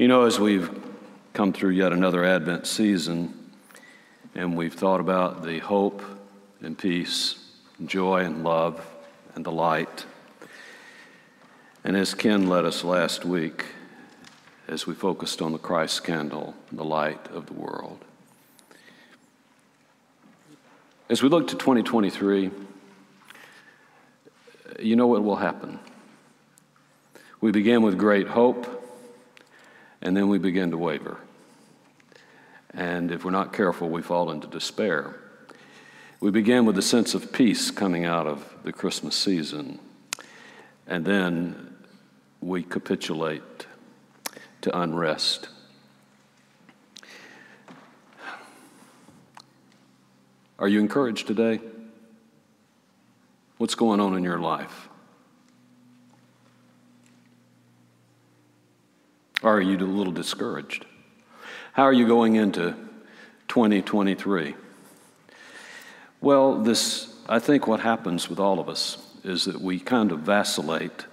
You know, as we've come through yet another Advent season, and we've thought about the hope and peace, and joy and love and the light. And as Ken led us last week, as we focused on the Christ candle, the light of the world. As we look to 2023, you know what will happen. We began with great hope, and then we begin to waver. And if we're not careful, we fall into despair. We begin with a sense of peace coming out of the Christmas season, and then we capitulate to unrest. Are you encouraged today? What's going on in your life? Or are you a little discouraged? How are you going into 2023? Well, this, I think what happens with all of us is that we kind of vacillate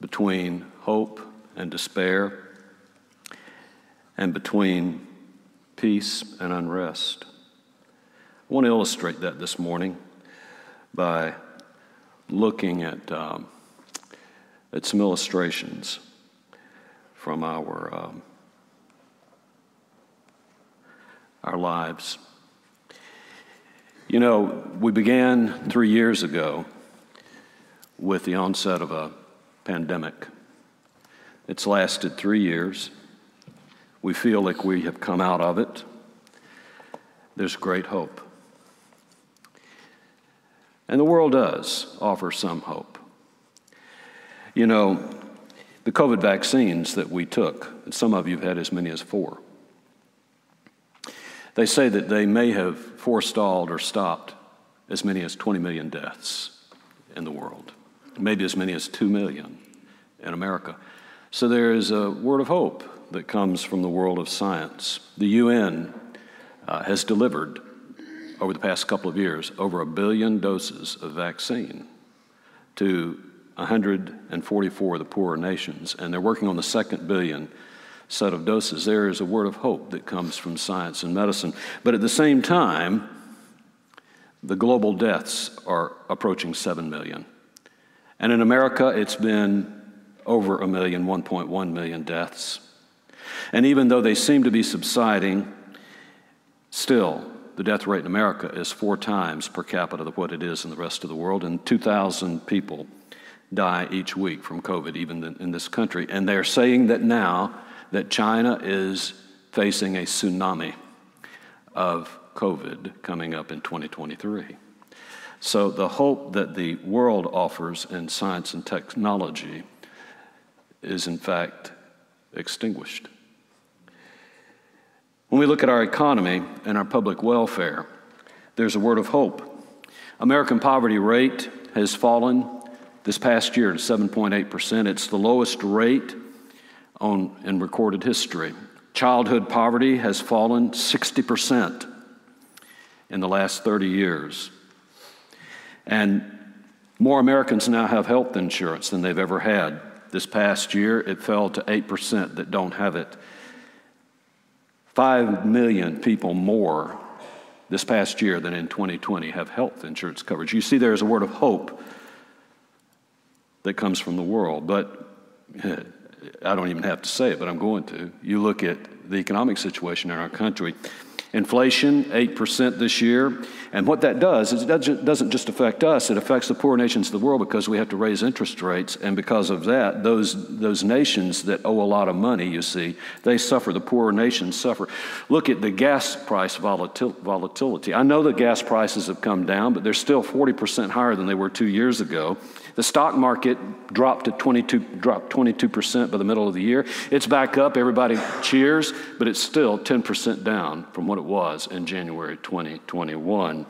between hope and despair and between peace and unrest. I want to illustrate that this morning by looking at, um, at some illustrations from our, um, our lives. You know, we began three years ago with the onset of a pandemic. It's lasted three years. We feel like we have come out of it. There's great hope. And the world does offer some hope. You know, the COVID vaccines that we took, some of you have had as many as four, they say that they may have forestalled or stopped as many as 20 million deaths in the world, maybe as many as 2 million in America. So there is a word of hope that comes from the world of science. The UN uh, has delivered over the past couple of years over a billion doses of vaccine to 144 of the poorer nations, and they're working on the second billion set of doses. There is a word of hope that comes from science and medicine. But at the same time, the global deaths are approaching 7 million. And in America, it's been over a million, 1.1 million deaths. And even though they seem to be subsiding, still, the death rate in America is four times per capita of what it is in the rest of the world, and 2,000 people die each week from COVID, even in this country. And they're saying that now that China is facing a tsunami of COVID coming up in 2023. So the hope that the world offers in science and technology is in fact extinguished. When we look at our economy and our public welfare, there's a word of hope. American poverty rate has fallen this past year to 7.8%. It's the lowest rate on, in recorded history. Childhood poverty has fallen 60% in the last 30 years. And more Americans now have health insurance than they've ever had. This past year, it fell to 8% that don't have it. Five million people more this past year than in 2020 have health insurance coverage. You see, there's a word of hope that comes from the world, but I don't even have to say it, but I'm going to. You look at the economic situation in our country. Inflation, 8% this year. And what that does is it doesn't just affect us, it affects the poor nations of the world because we have to raise interest rates. And because of that, those, those nations that owe a lot of money, you see, they suffer. The poorer nations suffer. Look at the gas price volatil- volatility. I know the gas prices have come down, but they're still 40% higher than they were two years ago. The stock market dropped to 22, dropped 22% by the middle of the year. It's back up. Everybody cheers, but it's still 10% down from what it was in January 2021.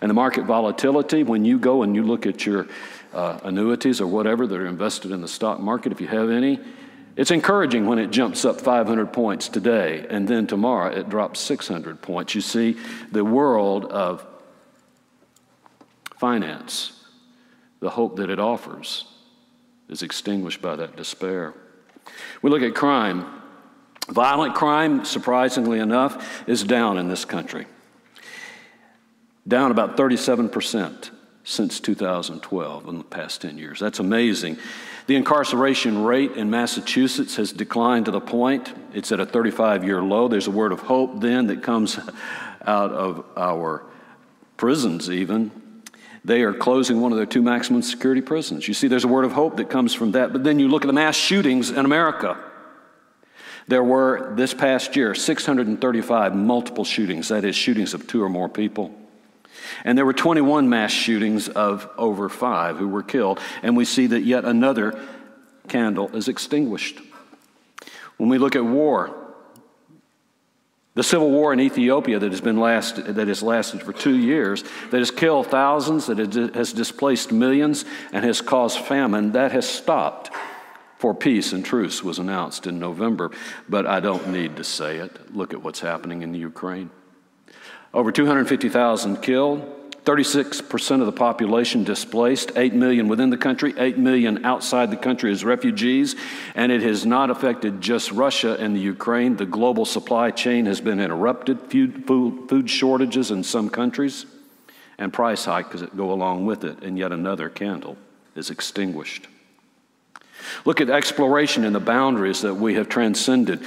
And the market volatility, when you go and you look at your uh, annuities or whatever that are invested in the stock market, if you have any, it's encouraging when it jumps up 500 points today and then tomorrow it drops 600 points. You see, the world of finance the hope that it offers is extinguished by that despair. We look at crime. Violent crime, surprisingly enough, is down in this country, down about 37% since 2012 in the past 10 years. That's amazing. The incarceration rate in Massachusetts has declined to the point it's at a 35 year low. There's a word of hope then that comes out of our prisons, even. They are closing one of their two maximum security prisons. You see, there's a word of hope that comes from that. But then you look at the mass shootings in America. There were, this past year, 635 multiple shootings, that is, shootings of two or more people. And there were 21 mass shootings of over five who were killed. And we see that yet another candle is extinguished. When we look at war, the civil war in Ethiopia that has, been last, that has lasted for two years, that has killed thousands, that has displaced millions, and has caused famine, that has stopped. For peace and truce was announced in November, but I don't need to say it. Look at what's happening in Ukraine. Over 250,000 killed, 36% of the population displaced, 8 million within the country, 8 million outside the country as refugees, and it has not affected just Russia and the Ukraine. The global supply chain has been interrupted, food, shortages in some countries, and price hikes that go along with it, and yet another candle is extinguished. Look at exploration and the boundaries that we have transcended.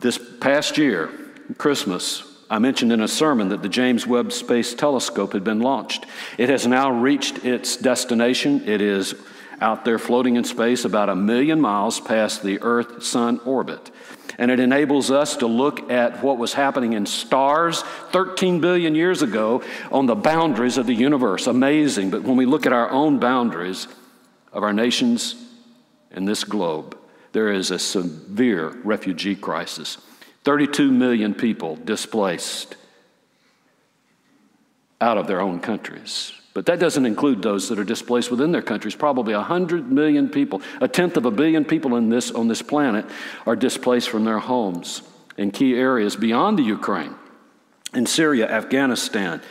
This past year, Christmas, I mentioned in a sermon that the James Webb Space Telescope had been launched. It has now reached its destination. It is out there floating in space about a million miles past the Earth Sun orbit. And it enables us to look at what was happening in stars 13 billion years ago on the boundaries of the universe. Amazing. But when we look at our own boundaries of our nations and this globe, there is a severe refugee crisis. 32 million people displaced out of their own countries. But that doesn't include those that are displaced within their countries. Probably 100 million people, a tenth of a billion people in this, on this planet, are displaced from their homes in key areas beyond the Ukraine, in Syria, Afghanistan,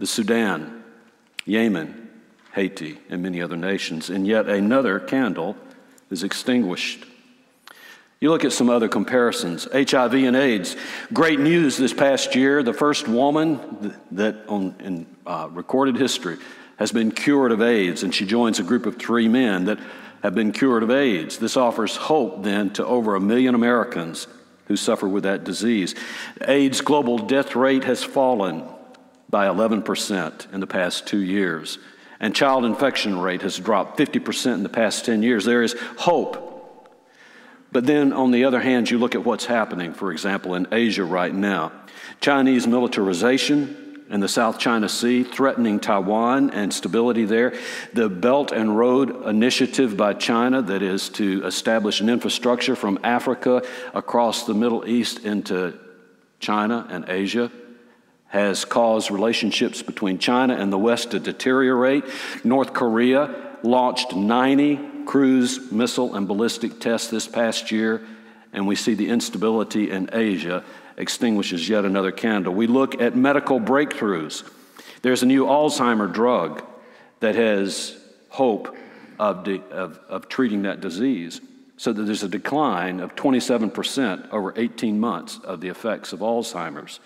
the Sudan, Yemen, Haiti, and many other nations. And yet another candle is extinguished. You look at some other comparisons HIV and AIDS. Great news this past year. The first woman that on, in uh, recorded history has been cured of AIDS, and she joins a group of three men that have been cured of AIDS. This offers hope then to over a million Americans who suffer with that disease. AIDS global death rate has fallen by 11% in the past two years, and child infection rate has dropped 50% in the past 10 years. There is hope but then, on the other hand, you look at what's happening, for example, in Asia right now. Chinese militarization in the South China Sea, threatening Taiwan and stability there. The Belt and Road Initiative by China, that is to establish an infrastructure from Africa across the Middle East into China and Asia, has caused relationships between China and the West to deteriorate. North Korea launched 90 cruise missile and ballistic tests this past year, and we see the instability in Asia extinguishes yet another candle. We look at medical breakthroughs. There's a new Alzheimer drug that has hope of, de- of, of treating that disease. So that there's a decline of 27% over 18 months of the effects of Alzheimer's.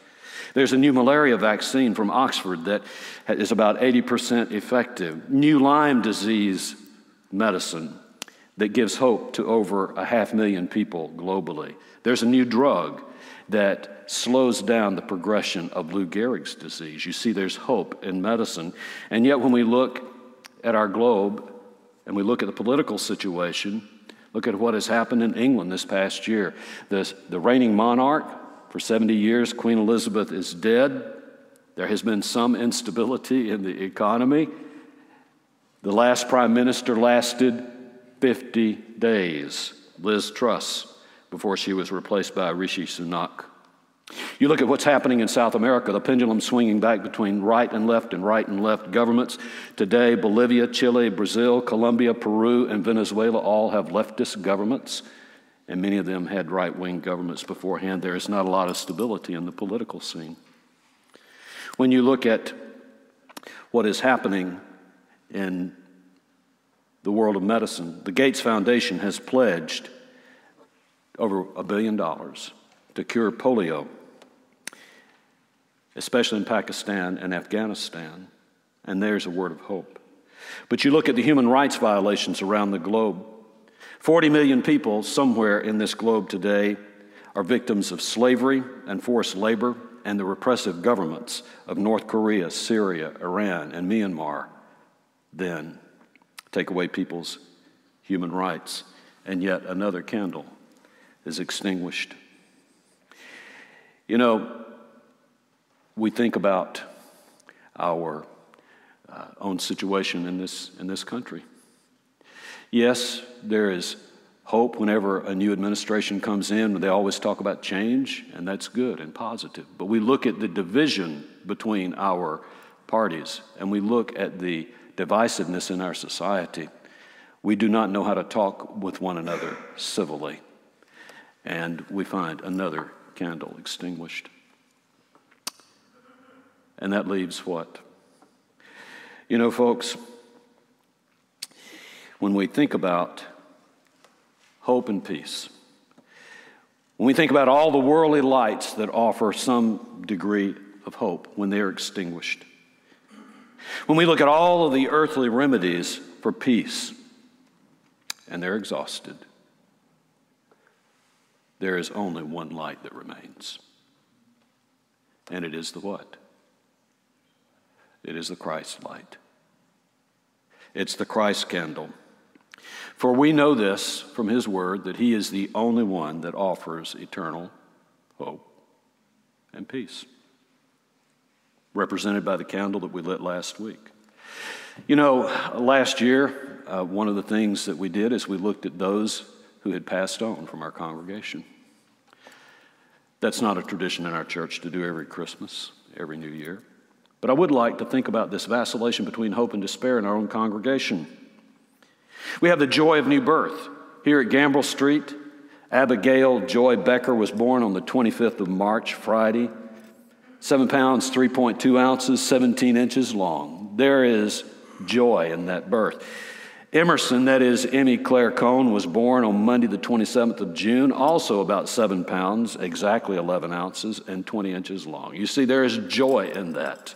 There's a new malaria vaccine from Oxford that is about 80% effective. New Lyme disease medicine that gives hope to over a half million people globally. There's a new drug that slows down the progression of Lou Gehrig's disease. You see, there's hope in medicine. And yet, when we look at our globe and we look at the political situation, look at what has happened in England this past year. The, the reigning monarch for 70 years, Queen Elizabeth, is dead. There has been some instability in the economy. The last prime minister lasted 50 days, Liz Truss, before she was replaced by Rishi Sunak. You look at what's happening in South America, the pendulum swinging back between right and left and right and left governments. Today, Bolivia, Chile, Brazil, Colombia, Peru, and Venezuela all have leftist governments, and many of them had right wing governments beforehand. There is not a lot of stability in the political scene. When you look at what is happening in the world of medicine. The Gates Foundation has pledged over a billion dollars to cure polio, especially in Pakistan and Afghanistan. And there's a word of hope. But you look at the human rights violations around the globe 40 million people somewhere in this globe today are victims of slavery and forced labor and the repressive governments of North Korea, Syria, Iran, and Myanmar. Then take away people's human rights, and yet another candle is extinguished. You know, we think about our uh, own situation in this, in this country. Yes, there is hope whenever a new administration comes in. They always talk about change, and that's good and positive. But we look at the division between our parties, and we look at the divisiveness in our society. We do not know how to talk with one another civilly, and we find another candle extinguished. And that leaves what? You know, folks, when we think about hope and peace, when we think about all the worldly lights that offer some degree of hope when they are extinguished, when we look at all of the earthly remedies for peace and they're exhausted, there is only one light that remains. And it is the what? It is the Christ light. It's the Christ candle. For we know this from his word that he is the only one that offers eternal hope and peace, represented by the candle that we lit last week. You know, last year, uh, one of the things that we did is we looked at those who had passed on from our congregation. That's not a tradition in our church to do every Christmas, every New Year. But I would like to think about this vacillation between hope and despair in our own congregation. We have the joy of new birth. Here at Gambrell Street, Abigail Joy Becker was born on the 25th of March, Friday. Seven pounds, 3.2 ounces, 17 inches long. There is joy in that birth. Emerson, that is Emmy Claire Cohn, was born on Monday, the 27th of June, also about seven pounds, exactly 11 ounces, and 20 inches long. You see, there is joy in that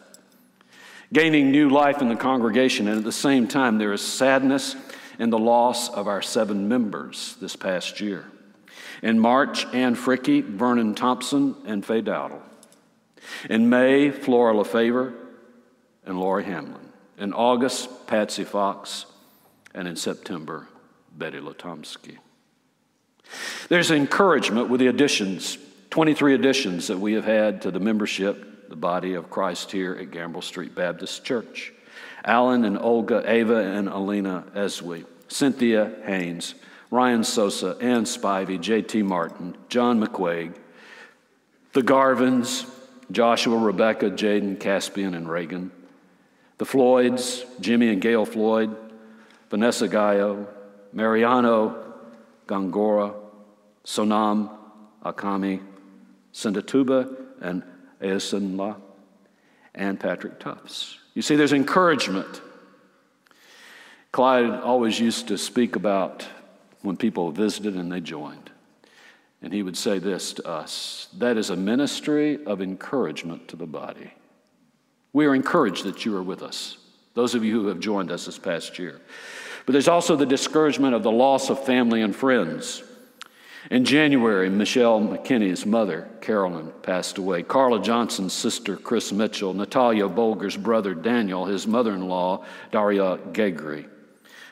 gaining new life in the congregation. And at the same time, there is sadness in the loss of our seven members this past year. In March, Ann Fricky, Vernon Thompson, and Faye Dowdle. In May, Flora LaFavor and Lori Hamlin. In August, Patsy Fox. And in September, Betty Latomsky. There's encouragement with the additions, 23 additions that we have had to the membership the body of Christ here at Gambrell Street Baptist Church. Alan and Olga, Ava and Alina Eswe, Cynthia Haynes, Ryan Sosa, Ann Spivey, J.T. Martin, John McQuaig, the Garvins, Joshua, Rebecca, Jaden, Caspian, and Reagan, the Floyds, Jimmy and Gail Floyd, Vanessa Gallo, Mariano Gongora, Sonam Akami, Sindatuba, and Eosinla, and Patrick Tufts. You see, there's encouragement. Clyde always used to speak about when people visited and they joined. And he would say this to us that is a ministry of encouragement to the body. We are encouraged that you are with us, those of you who have joined us this past year. But there's also the discouragement of the loss of family and friends. In January, Michelle McKinney's mother, Carolyn, passed away. Carla Johnson's sister, Chris Mitchell. Natalia Bolger's brother, Daniel. His mother in law, Daria Gegri.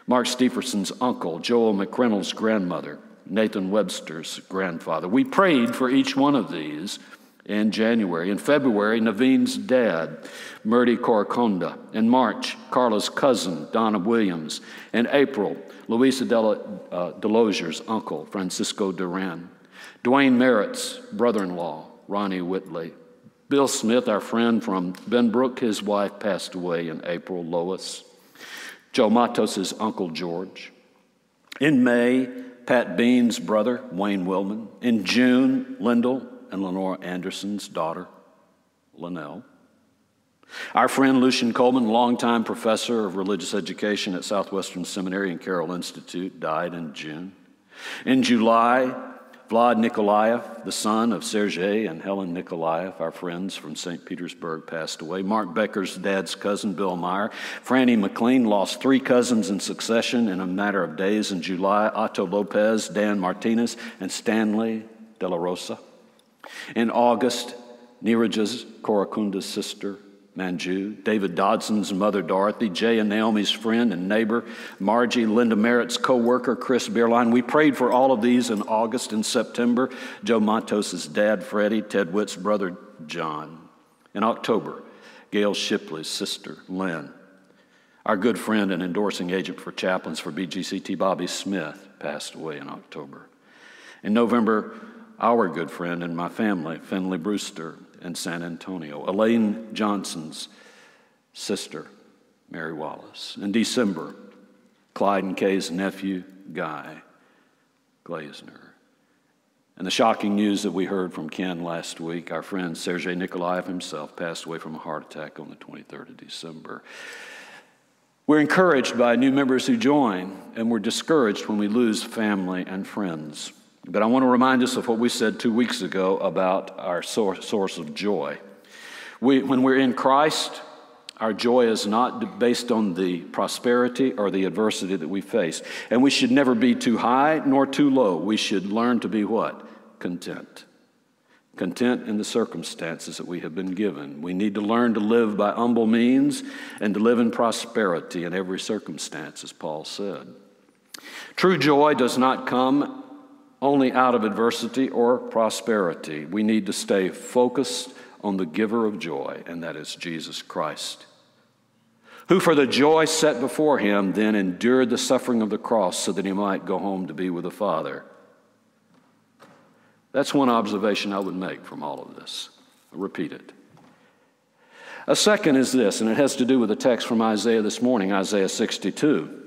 Mark Stepherson's uncle, Joel McReynolds' grandmother. Nathan Webster's grandfather. We prayed for each one of these in January. In February, Naveen's dad, Murdy Coraconda. In March, Carla's cousin, Donna Williams. In April, Luisa uh, Delogier's uncle, Francisco Duran. Dwayne Merritt's brother in law, Ronnie Whitley. Bill Smith, our friend from Benbrook, his wife passed away in April, Lois. Joe Matos' uncle, George. In May, Pat Bean's brother, Wayne Willman. In June, Lyndall and Lenore Anderson's daughter, Linnell. Our friend Lucian Coleman, longtime professor of religious education at Southwestern Seminary and Carroll Institute, died in June. In July, Vlad Nikolaev, the son of Sergei and Helen Nikolaev, our friends from St. Petersburg, passed away. Mark Becker's dad's cousin, Bill Meyer. Franny McLean lost three cousins in succession in a matter of days in July Otto Lopez, Dan Martinez, and Stanley De La Rosa. In August, Neeraj's Korakunda's sister, Manju, David Dodson's mother, Dorothy, Jay and Naomi's friend and neighbor, Margie, Linda Merritt's co worker, Chris Beerline. We prayed for all of these in August and September. Joe Matos' dad, Freddie, Ted Witt's brother, John. In October, Gail Shipley's sister, Lynn. Our good friend and endorsing agent for chaplains for BGCT, Bobby Smith, passed away in October. In November, our good friend and my family, Finley Brewster, in San Antonio. Elaine Johnson's sister, Mary Wallace. In December, Clyde and Kay's nephew, Guy Glazner. And the shocking news that we heard from Ken last week, our friend Sergei Nikolaev himself passed away from a heart attack on the 23rd of December. We're encouraged by new members who join, and we're discouraged when we lose family and friends. But I want to remind us of what we said two weeks ago about our source of joy. We, when we're in Christ, our joy is not based on the prosperity or the adversity that we face. And we should never be too high nor too low. We should learn to be what? Content. Content in the circumstances that we have been given. We need to learn to live by humble means and to live in prosperity in every circumstance, as Paul said. True joy does not come only out of adversity or prosperity. We need to stay focused on the giver of joy, and that is Jesus Christ, who for the joy set before him then endured the suffering of the cross so that he might go home to be with the Father. That's one observation I would make from all of this. I'll repeat it. A second is this, and it has to do with the text from Isaiah this morning, Isaiah 62.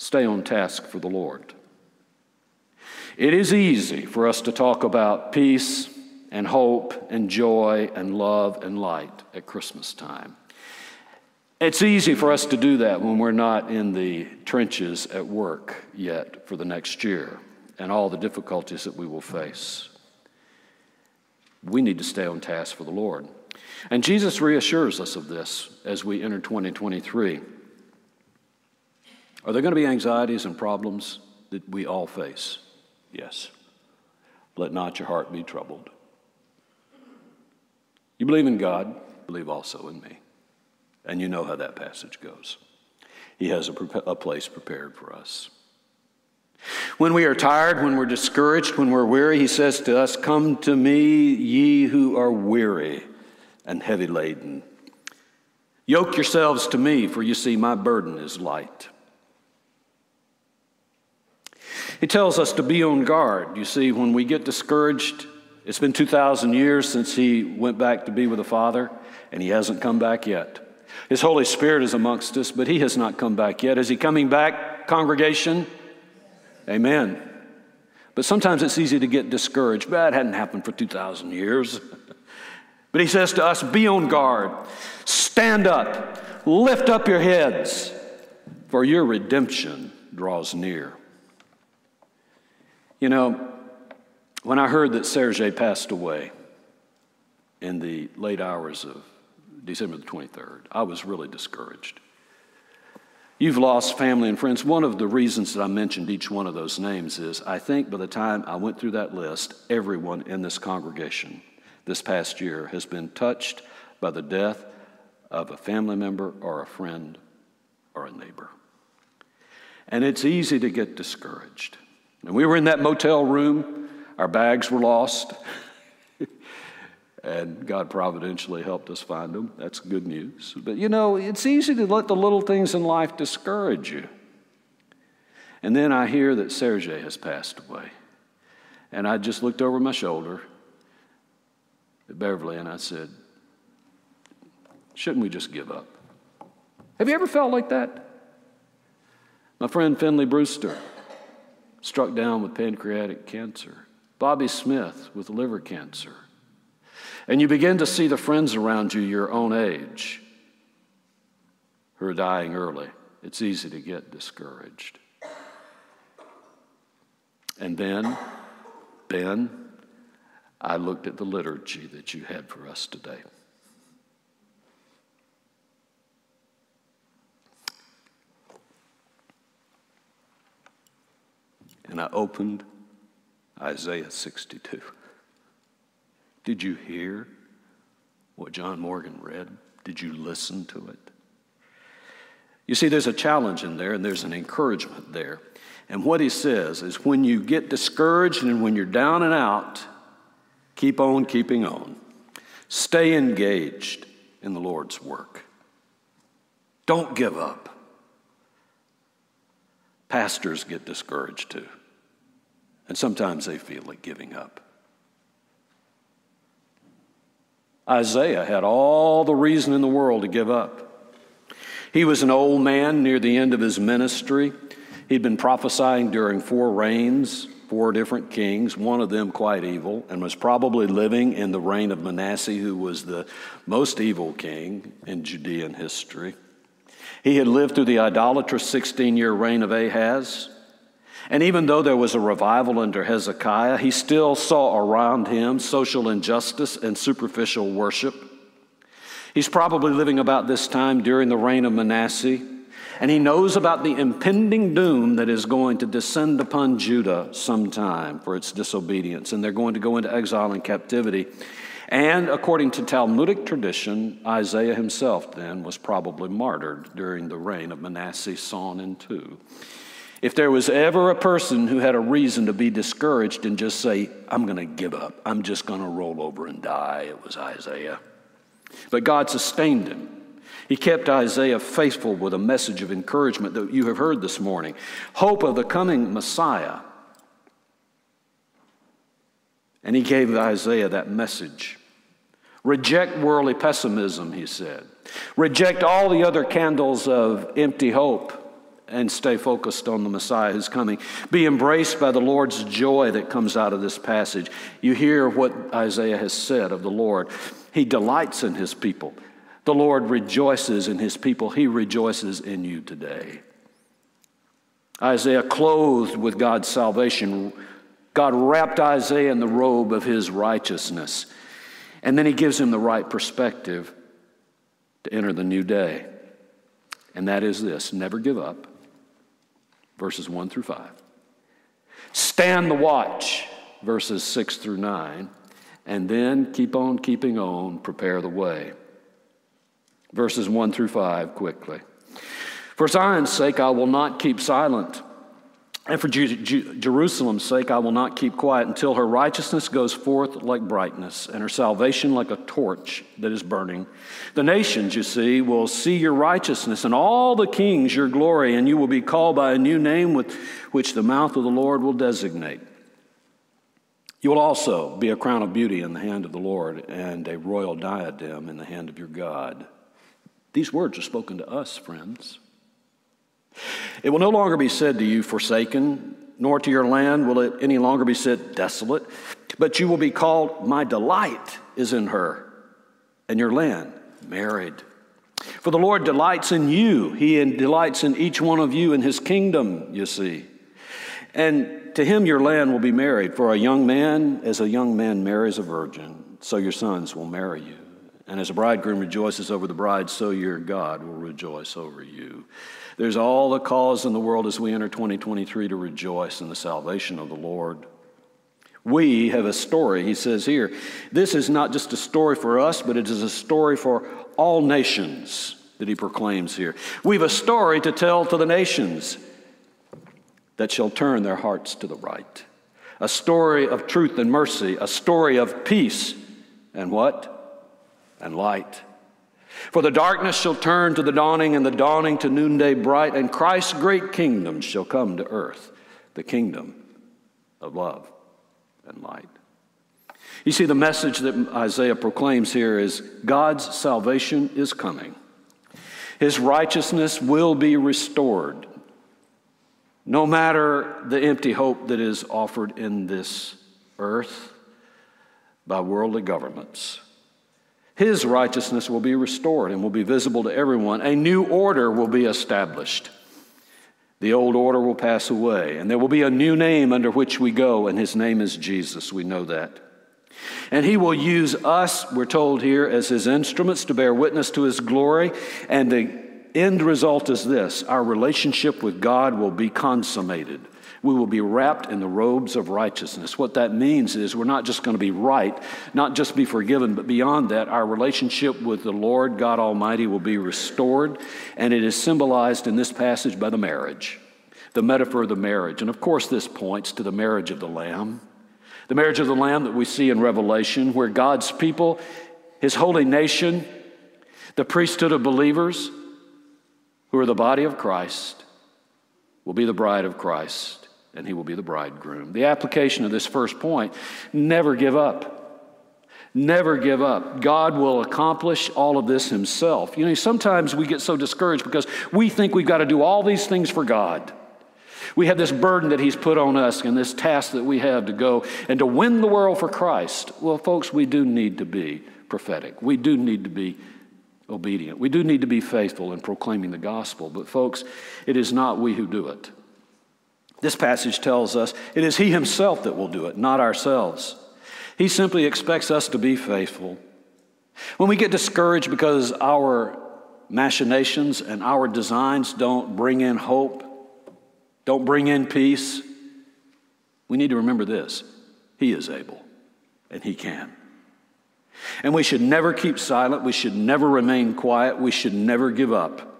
Stay on task for the Lord. It is easy for us to talk about peace and hope and joy and love and light at Christmas time. It's easy for us to do that when we're not in the trenches at work yet for the next year and all the difficulties that we will face. We need to stay on task for the Lord. And Jesus reassures us of this as we enter 2023. Are there going to be anxieties and problems that we all face? Yes. Let not your heart be troubled. You believe in God, believe also in me. And you know how that passage goes. He has a, a place prepared for us. When we are tired, when we're discouraged, when we're weary, he says to us, Come to me, ye who are weary and heavy laden. Yoke yourselves to me, for you see, my burden is light. He tells us to be on guard. You see, when we get discouraged, it's been 2,000 years since he went back to be with the Father, and he hasn't come back yet. His Holy Spirit is amongst us, but he has not come back yet. Is he coming back, congregation? Amen. But sometimes it's easy to get discouraged. That hadn't happened for 2,000 years. But he says to us, Be on guard, stand up, lift up your heads, for your redemption draws near. You know, when I heard that Sergei passed away in the late hours of December the 23rd, I was really discouraged. You've lost family and friends. One of the reasons that I mentioned each one of those names is I think by the time I went through that list, everyone in this congregation this past year has been touched by the death of a family member or a friend or a neighbor. And it's easy to get discouraged. And we were in that motel room, our bags were lost, and God providentially helped us find them. That's good news. But you know, it's easy to let the little things in life discourage you. And then I hear that Sergei has passed away. And I just looked over my shoulder at Beverly and I said, Shouldn't we just give up? Have you ever felt like that? My friend Finley Brewster struck down with pancreatic cancer, Bobby Smith with liver cancer. And you begin to see the friends around you your own age who are dying early. It's easy to get discouraged. And then, Ben, I looked at the liturgy that you had for us today. And I opened Isaiah 62. Did you hear what John Morgan read? Did you listen to it? You see, there's a challenge in there and there's an encouragement there. And what he says is when you get discouraged and when you're down and out, keep on keeping on. Stay engaged in the Lord's work. Don't give up. Pastors get discouraged too, and sometimes they feel like giving up. Isaiah had all the reason in the world to give up. He was an old man near the end of his ministry. He'd been prophesying during four reigns, four different kings, one of them quite evil, and was probably living in the reign of Manasseh, who was the most evil king in Judean history. He had lived through the idolatrous 16 year reign of Ahaz. And even though there was a revival under Hezekiah, he still saw around him social injustice and superficial worship. He's probably living about this time during the reign of Manasseh, and he knows about the impending doom that is going to descend upon Judah sometime for its disobedience, and they're going to go into exile and captivity. And according to Talmudic tradition, Isaiah himself then was probably martyred during the reign of Manasseh, Son, in two. If there was ever a person who had a reason to be discouraged and just say, I'm going to give up, I'm just going to roll over and die, it was Isaiah. But God sustained him. He kept Isaiah faithful with a message of encouragement that you have heard this morning hope of the coming Messiah. And he gave Isaiah that message. Reject worldly pessimism, he said. Reject all the other candles of empty hope and stay focused on the Messiah who's coming. Be embraced by the Lord's joy that comes out of this passage. You hear what Isaiah has said of the Lord. He delights in his people. The Lord rejoices in his people. He rejoices in you today. Isaiah clothed with God's salvation. God wrapped Isaiah in the robe of his righteousness. And then he gives him the right perspective to enter the new day. And that is this never give up, verses 1 through 5. Stand the watch, verses 6 through 9. And then keep on keeping on, prepare the way. Verses 1 through 5, quickly. For Zion's sake, I will not keep silent. And for Jerusalem's sake, I will not keep quiet until her righteousness goes forth like brightness and her salvation like a torch that is burning. The nations, you see, will see your righteousness, and all the kings your glory, and you will be called by a new name with which the mouth of the Lord will designate. You will also be a crown of beauty in the hand of the Lord and a royal diadem in the hand of your God. These words are spoken to us, friends. It will no longer be said to you, forsaken, nor to your land will it any longer be said, desolate, but you will be called, My delight is in her, and your land, married. For the Lord delights in you, He delights in each one of you in His kingdom, you see. And to him your land will be married. For a young man, as a young man marries a virgin, so your sons will marry you. And as a bridegroom rejoices over the bride, so your God will rejoice over you. There's all the cause in the world as we enter 2023 to rejoice in the salvation of the Lord. We have a story, he says here. This is not just a story for us, but it is a story for all nations that he proclaims here. We've a story to tell to the nations that shall turn their hearts to the right. A story of truth and mercy, a story of peace and what? And light. For the darkness shall turn to the dawning, and the dawning to noonday bright, and Christ's great kingdom shall come to earth, the kingdom of love and light. You see, the message that Isaiah proclaims here is God's salvation is coming. His righteousness will be restored no matter the empty hope that is offered in this earth by worldly governments. His righteousness will be restored and will be visible to everyone. A new order will be established. The old order will pass away, and there will be a new name under which we go, and his name is Jesus. We know that. And he will use us, we're told here, as his instruments to bear witness to his glory. And the end result is this our relationship with God will be consummated. We will be wrapped in the robes of righteousness. What that means is we're not just going to be right, not just be forgiven, but beyond that, our relationship with the Lord God Almighty will be restored. And it is symbolized in this passage by the marriage, the metaphor of the marriage. And of course, this points to the marriage of the Lamb. The marriage of the Lamb that we see in Revelation, where God's people, His holy nation, the priesthood of believers, who are the body of Christ, will be the bride of Christ and he will be the bridegroom. The application of this first point never give up. Never give up. God will accomplish all of this himself. You know, sometimes we get so discouraged because we think we've got to do all these things for God. We have this burden that He's put on us and this task that we have to go and to win the world for Christ. Well, folks, we do need to be prophetic. We do need to be obedient. We do need to be faithful in proclaiming the gospel. But, folks, it is not we who do it. This passage tells us it is He Himself that will do it, not ourselves. He simply expects us to be faithful. When we get discouraged because our machinations and our designs don't bring in hope, don't bring in peace, we need to remember this He is able, and He can. And we should never keep silent. We should never remain quiet. We should never give up.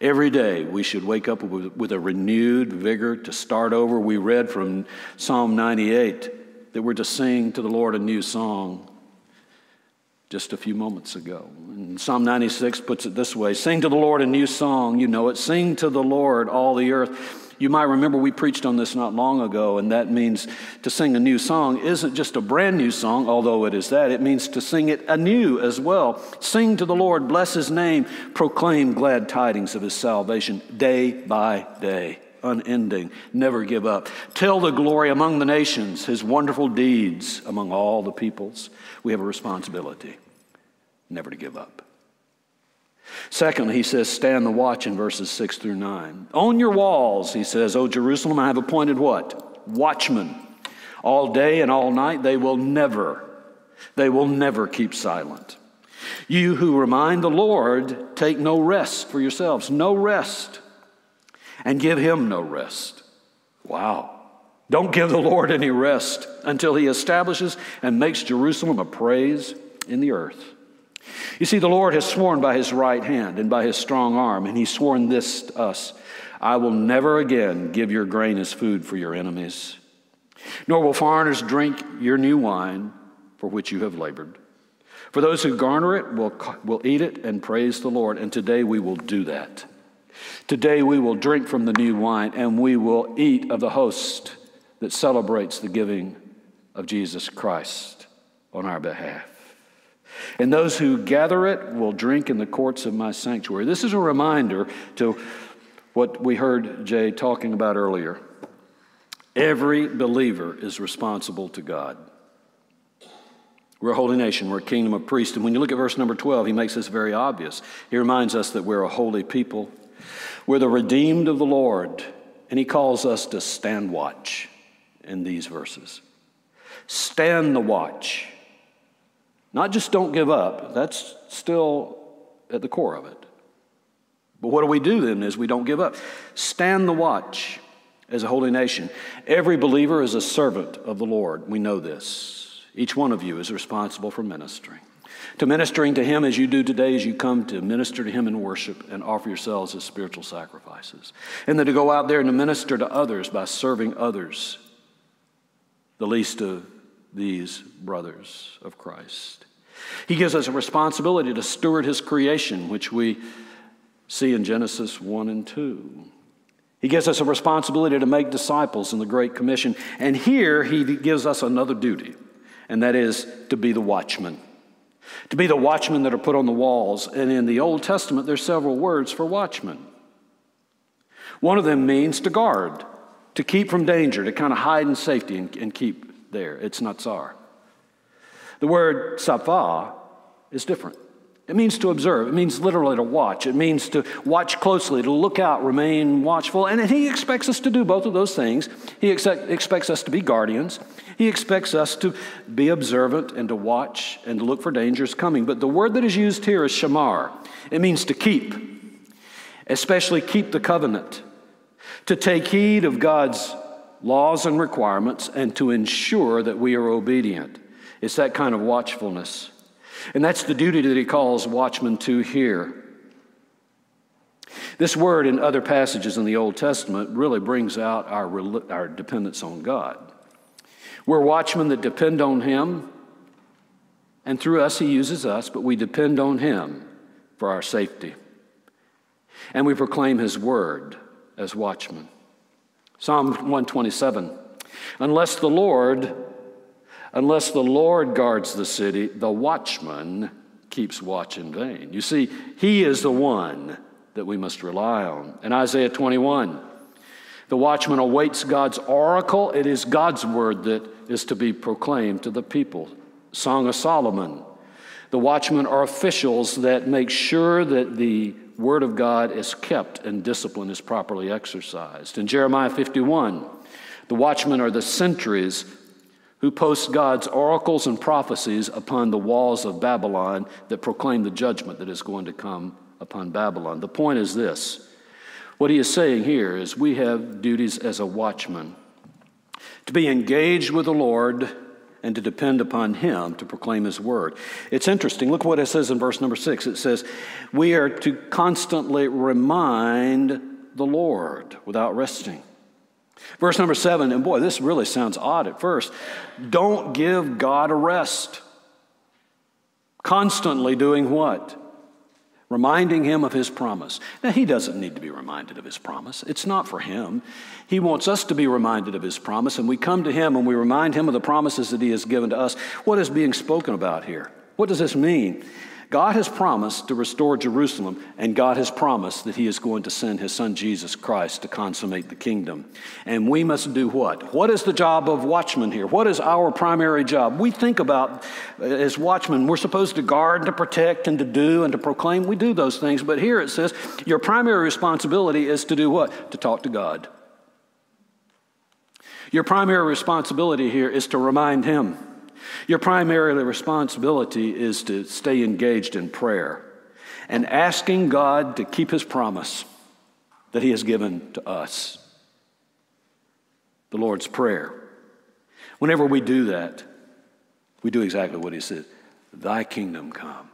Every day we should wake up with a renewed vigor to start over. We read from Psalm 98 that we're to sing to the Lord a new song just a few moments ago. And Psalm 96 puts it this way Sing to the Lord a new song. You know it. Sing to the Lord, all the earth. You might remember we preached on this not long ago, and that means to sing a new song isn't just a brand new song, although it is that. It means to sing it anew as well. Sing to the Lord, bless his name, proclaim glad tidings of his salvation day by day unending, never give up. Tell the glory among the nations, his wonderful deeds among all the peoples. We have a responsibility never to give up. Secondly, he says, stand the watch in verses 6 through 9. On your walls, he says, O Jerusalem, I have appointed what? Watchmen. All day and all night, they will never, they will never keep silent. You who remind the Lord, take no rest for yourselves, no rest, and give him no rest. Wow. Don't give the Lord any rest until he establishes and makes Jerusalem a praise in the earth. You see, the Lord has sworn by his right hand and by his strong arm, and he's sworn this to us I will never again give your grain as food for your enemies, nor will foreigners drink your new wine for which you have labored. For those who garner it will, will eat it and praise the Lord, and today we will do that. Today we will drink from the new wine, and we will eat of the host that celebrates the giving of Jesus Christ on our behalf. And those who gather it will drink in the courts of my sanctuary. This is a reminder to what we heard Jay talking about earlier. Every believer is responsible to God. We're a holy nation, we're a kingdom of priests. And when you look at verse number 12, he makes this very obvious. He reminds us that we're a holy people, we're the redeemed of the Lord, and he calls us to stand watch in these verses. Stand the watch. Not just don't give up, that's still at the core of it. But what do we do then is we don't give up. Stand the watch as a holy nation. Every believer is a servant of the Lord. We know this. Each one of you is responsible for ministering. To ministering to Him as you do today, as you come to minister to Him in worship and offer yourselves as spiritual sacrifices. And then to go out there and to minister to others by serving others, the least of these brothers of Christ. He gives us a responsibility to steward His creation, which we see in Genesis 1 and 2. He gives us a responsibility to make disciples in the Great Commission. And here he gives us another duty, and that is to be the watchman. To be the watchmen that are put on the walls. And in the Old Testament, there's several words for watchmen. One of them means to guard, to keep from danger, to kind of hide in safety and, and keep there. It's natsar. The word safa is different. It means to observe. It means literally to watch. It means to watch closely, to look out, remain watchful. And He expects us to do both of those things. He ex- expects us to be guardians. He expects us to be observant and to watch and to look for dangers coming. But the word that is used here is shamar. It means to keep, especially keep the covenant, to take heed of God's laws and requirements, and to ensure that we are obedient. It's that kind of watchfulness. And that's the duty that he calls watchmen to here. This word in other passages in the Old Testament really brings out our, our dependence on God. We're watchmen that depend on Him, and through us, He uses us, but we depend on Him for our safety. And we proclaim His word as watchmen. Psalm 127 Unless the Lord Unless the Lord guards the city, the watchman keeps watch in vain. You see, he is the one that we must rely on. In Isaiah 21, the watchman awaits God's oracle. It is God's word that is to be proclaimed to the people. Song of Solomon. The watchmen are officials that make sure that the word of God is kept and discipline is properly exercised. In Jeremiah 51, the watchmen are the sentries who post God's oracles and prophecies upon the walls of Babylon that proclaim the judgment that is going to come upon Babylon. The point is this what he is saying here is we have duties as a watchman to be engaged with the Lord and to depend upon him to proclaim his word. It's interesting. Look what it says in verse number six. It says, We are to constantly remind the Lord without resting. Verse number seven, and boy, this really sounds odd at first. Don't give God a rest. Constantly doing what? Reminding him of his promise. Now, he doesn't need to be reminded of his promise. It's not for him. He wants us to be reminded of his promise, and we come to him and we remind him of the promises that he has given to us. What is being spoken about here? What does this mean? God has promised to restore Jerusalem, and God has promised that He is going to send His Son Jesus Christ to consummate the kingdom. And we must do what? What is the job of watchmen here? What is our primary job? We think about as watchmen, we're supposed to guard and to protect and to do and to proclaim. We do those things, but here it says your primary responsibility is to do what? To talk to God. Your primary responsibility here is to remind Him. Your primary responsibility is to stay engaged in prayer and asking God to keep His promise that He has given to us. The Lord's Prayer. Whenever we do that, we do exactly what He said Thy kingdom come,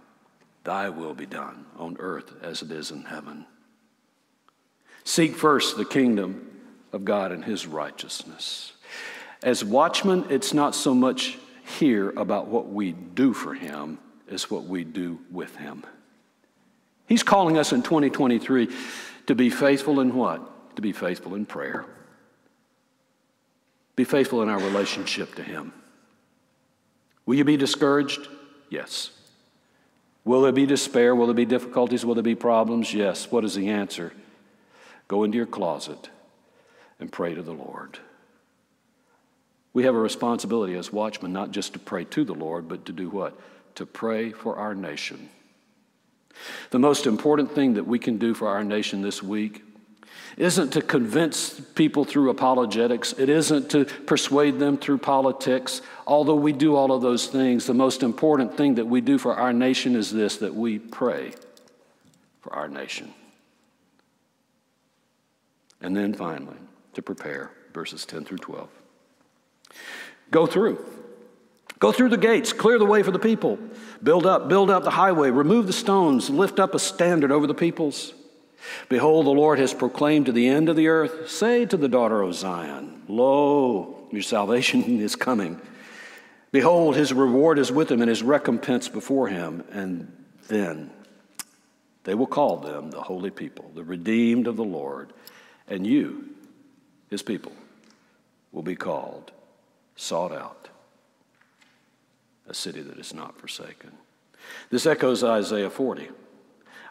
Thy will be done on earth as it is in heaven. Seek first the kingdom of God and His righteousness. As watchmen, it's not so much here about what we do for Him is what we do with Him. He's calling us in 2023 to be faithful in what? To be faithful in prayer. Be faithful in our relationship to Him. Will you be discouraged? Yes. Will there be despair? Will there be difficulties? Will there be problems? Yes. What is the answer? Go into your closet and pray to the Lord. We have a responsibility as watchmen not just to pray to the Lord, but to do what? To pray for our nation. The most important thing that we can do for our nation this week isn't to convince people through apologetics. It isn't to persuade them through politics. Although we do all of those things, the most important thing that we do for our nation is this that we pray for our nation. And then finally, to prepare, verses 10 through 12. Go through. Go through the gates, clear the way for the people. Build up, build up the highway, remove the stones, lift up a standard over the peoples. Behold, the Lord has proclaimed to the end of the earth, say to the daughter of Zion, Lo, your salvation is coming. Behold, his reward is with him and his recompense before him. And then they will call them the holy people, the redeemed of the Lord. And you, his people, will be called sought out, a city that is not forsaken. This echoes Isaiah 40.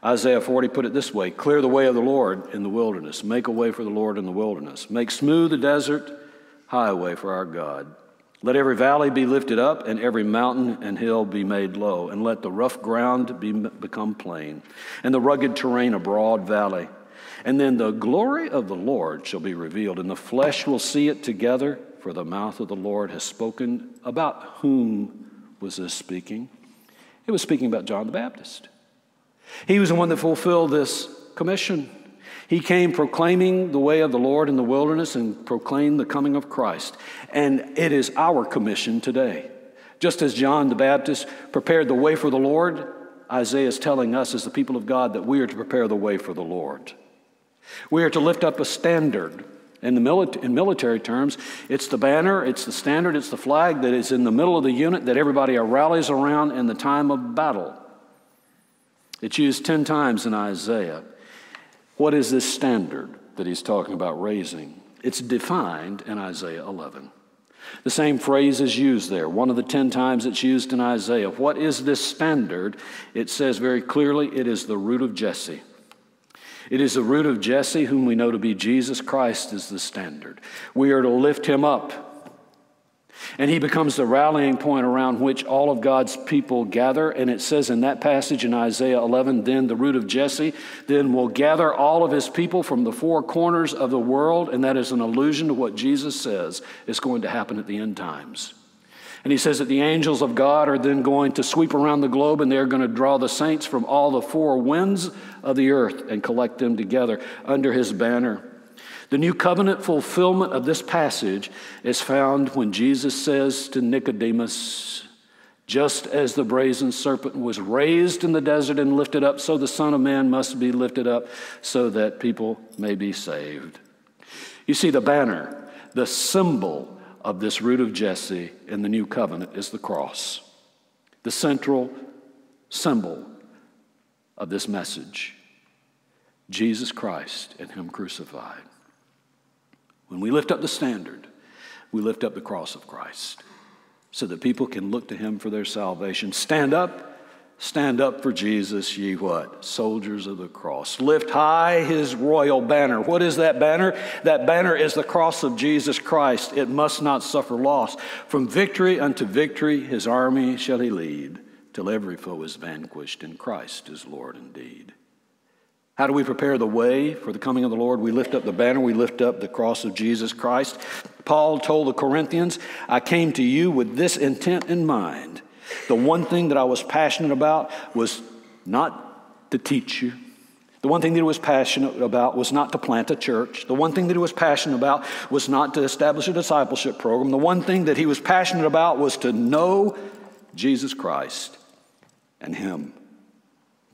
Isaiah 40 put it this way Clear the way of the Lord in the wilderness, make a way for the Lord in the wilderness, make smooth the desert highway for our God. Let every valley be lifted up, and every mountain and hill be made low, and let the rough ground be, become plain, and the rugged terrain a broad valley. And then the glory of the Lord shall be revealed, and the flesh will see it together, for the mouth of the Lord has spoken. About whom was this speaking? It was speaking about John the Baptist. He was the one that fulfilled this commission. He came proclaiming the way of the Lord in the wilderness and proclaimed the coming of Christ. And it is our commission today. Just as John the Baptist prepared the way for the Lord, Isaiah is telling us as the people of God that we are to prepare the way for the Lord. We are to lift up a standard. In, the mili- in military terms, it's the banner, it's the standard, it's the flag that is in the middle of the unit that everybody rallies around in the time of battle. It's used 10 times in Isaiah. What is this standard that he's talking about raising? It's defined in Isaiah 11. The same phrase is used there, one of the 10 times it's used in Isaiah. What is this standard? It says very clearly it is the root of Jesse. It is the root of Jesse, whom we know to be Jesus Christ, is the standard. We are to lift him up and he becomes the rallying point around which all of God's people gather. And it says in that passage in Isaiah 11, then the root of Jesse, then will gather all of his people from the four corners of the world. And that is an allusion to what Jesus says is going to happen at the end times. And he says that the angels of God are then going to sweep around the globe and they're going to draw the saints from all the four winds of the earth and collect them together under his banner. The new covenant fulfillment of this passage is found when Jesus says to Nicodemus, Just as the brazen serpent was raised in the desert and lifted up, so the Son of Man must be lifted up so that people may be saved. You see, the banner, the symbol of this root of Jesse in the new covenant is the cross, the central symbol of this message Jesus Christ and Him crucified. When we lift up the standard, we lift up the cross of Christ so that people can look to him for their salvation. Stand up, stand up for Jesus, ye what? Soldiers of the cross. Lift high his royal banner. What is that banner? That banner is the cross of Jesus Christ. It must not suffer loss. From victory unto victory, his army shall he lead, till every foe is vanquished, and Christ is Lord indeed. How do we prepare the way for the coming of the Lord? We lift up the banner, we lift up the cross of Jesus Christ. Paul told the Corinthians, I came to you with this intent in mind. The one thing that I was passionate about was not to teach you. The one thing that he was passionate about was not to plant a church. The one thing that he was passionate about was not to establish a discipleship program. The one thing that he was passionate about was to know Jesus Christ and him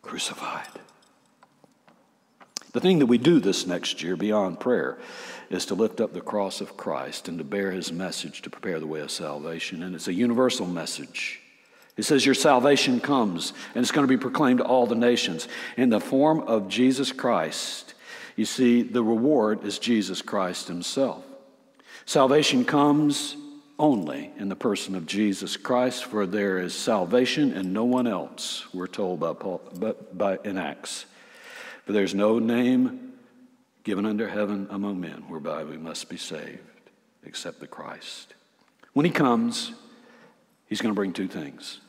crucified. The thing that we do this next year beyond prayer is to lift up the cross of Christ and to bear his message to prepare the way of salvation. And it's a universal message. It says, Your salvation comes, and it's going to be proclaimed to all the nations in the form of Jesus Christ. You see, the reward is Jesus Christ himself. Salvation comes only in the person of Jesus Christ, for there is salvation in no one else, we're told by Paul, but by, in Acts. For there's no name given under heaven among men whereby we must be saved except the Christ. When he comes, he's going to bring two things.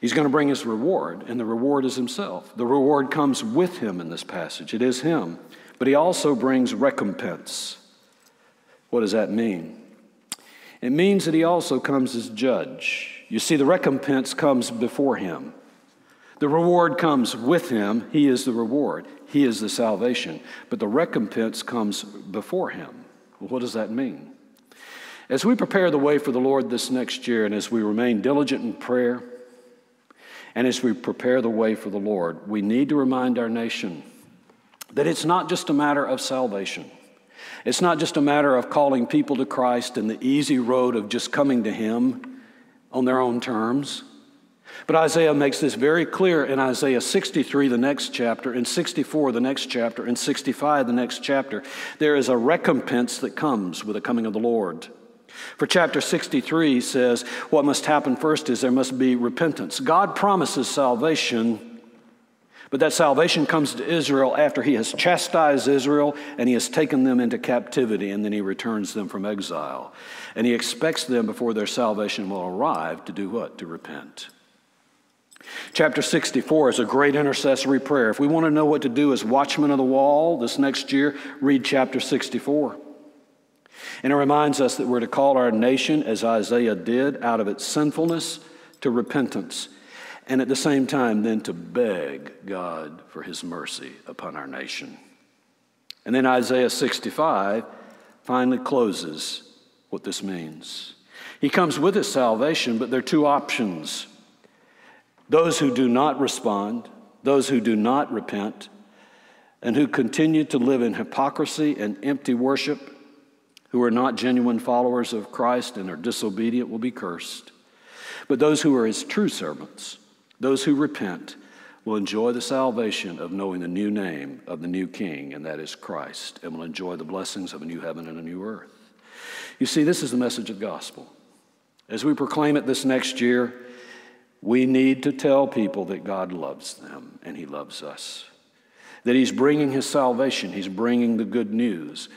He's going to bring his reward, and the reward is himself. The reward comes with him in this passage, it is him. But he also brings recompense. What does that mean? It means that he also comes as judge. You see, the recompense comes before him. The reward comes with him. He is the reward, he is the salvation. But the recompense comes before him. Well, what does that mean? As we prepare the way for the Lord this next year, and as we remain diligent in prayer, and as we prepare the way for the Lord, we need to remind our nation that it's not just a matter of salvation. It's not just a matter of calling people to Christ and the easy road of just coming to Him on their own terms. But Isaiah makes this very clear in Isaiah 63, the next chapter, in 64, the next chapter, in 65, the next chapter. There is a recompense that comes with the coming of the Lord. For chapter 63 says, What must happen first is there must be repentance. God promises salvation, But that salvation comes to Israel after he has chastised Israel and he has taken them into captivity and then he returns them from exile. And he expects them before their salvation will arrive to do what? To repent. Chapter 64 is a great intercessory prayer. If we want to know what to do as watchmen of the wall this next year, read chapter 64. And it reminds us that we're to call our nation, as Isaiah did, out of its sinfulness to repentance and at the same time, then to beg God for his mercy upon our nation. And then Isaiah 65 finally closes what this means. He comes with his salvation, but there are two options those who do not respond, those who do not repent, and who continue to live in hypocrisy and empty worship, who are not genuine followers of Christ and are disobedient, will be cursed. But those who are his true servants, those who repent will enjoy the salvation of knowing the new name of the new King, and that is Christ, and will enjoy the blessings of a new heaven and a new earth. You see, this is the message of gospel. As we proclaim it this next year, we need to tell people that God loves them and He loves us. That He's bringing His salvation, He's bringing the good news,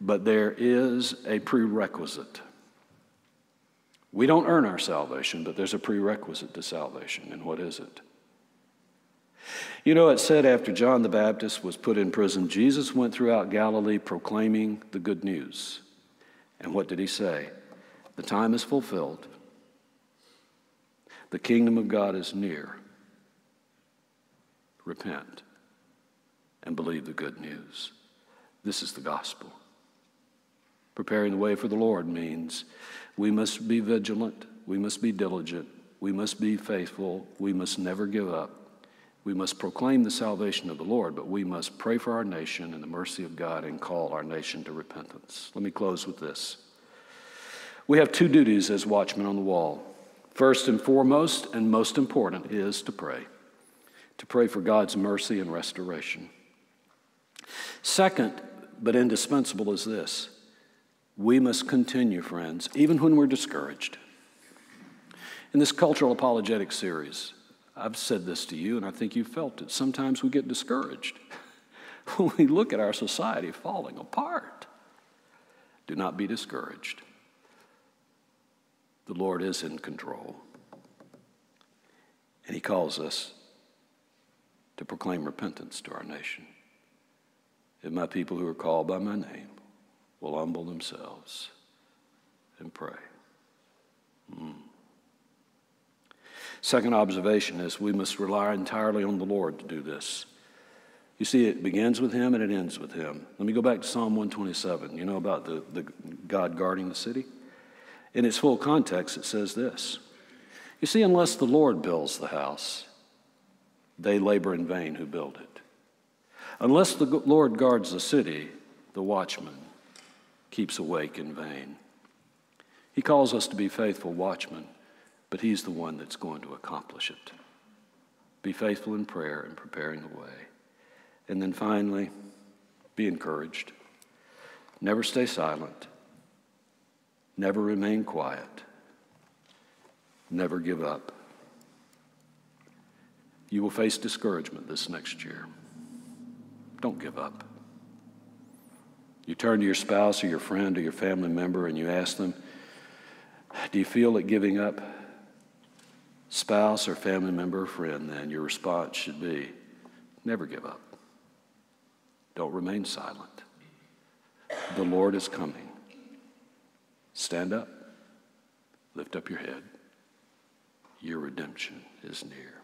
but there is a prerequisite. We don't earn our salvation, but there's a prerequisite to salvation. And what is it? You know, it said after John the Baptist was put in prison, Jesus went throughout Galilee proclaiming the good news. And what did he say? The time is fulfilled. The kingdom of God is near. Repent and believe the good news. This is the gospel. Preparing the way for the Lord means we must be vigilant, we must be diligent, we must be faithful, we must never give up. We must proclaim the salvation of the Lord, but we must pray for our nation and the mercy of God and call our nation to repentance. Let me close with this. We have two duties as watchmen on the wall. First and foremost, and most important, is to pray, to pray for God's mercy and restoration. Second, but indispensable, is this we must continue, friends, even when we're discouraged. In this cultural apologetic series, I've said this to you, and I think you've felt it. Sometimes we get discouraged when we look at our society falling apart. Do not be discouraged. The Lord is in control, and He calls us to proclaim repentance to our nation. If my people who are called by my name will humble themselves and pray. Mm. Second observation is we must rely entirely on the Lord to do this. You see, it begins with Him and it ends with Him. Let me go back to Psalm 127. You know about the, the God guarding the city? In its full context, it says this You see, unless the Lord builds the house, they labor in vain who build it. Unless the Lord guards the city, the watchman keeps awake in vain. He calls us to be faithful watchmen, but He's the one that's going to accomplish it. Be faithful in prayer and preparing the way. And then finally, be encouraged. Never stay silent. Never remain quiet. Never give up. You will face discouragement this next year. Don't give up. You turn to your spouse or your friend or your family member and you ask them, Do you feel like giving up? Spouse or family member or friend, then your response should be, Never give up. Don't remain silent. The Lord is coming. Stand up, lift up your head. Your redemption is near.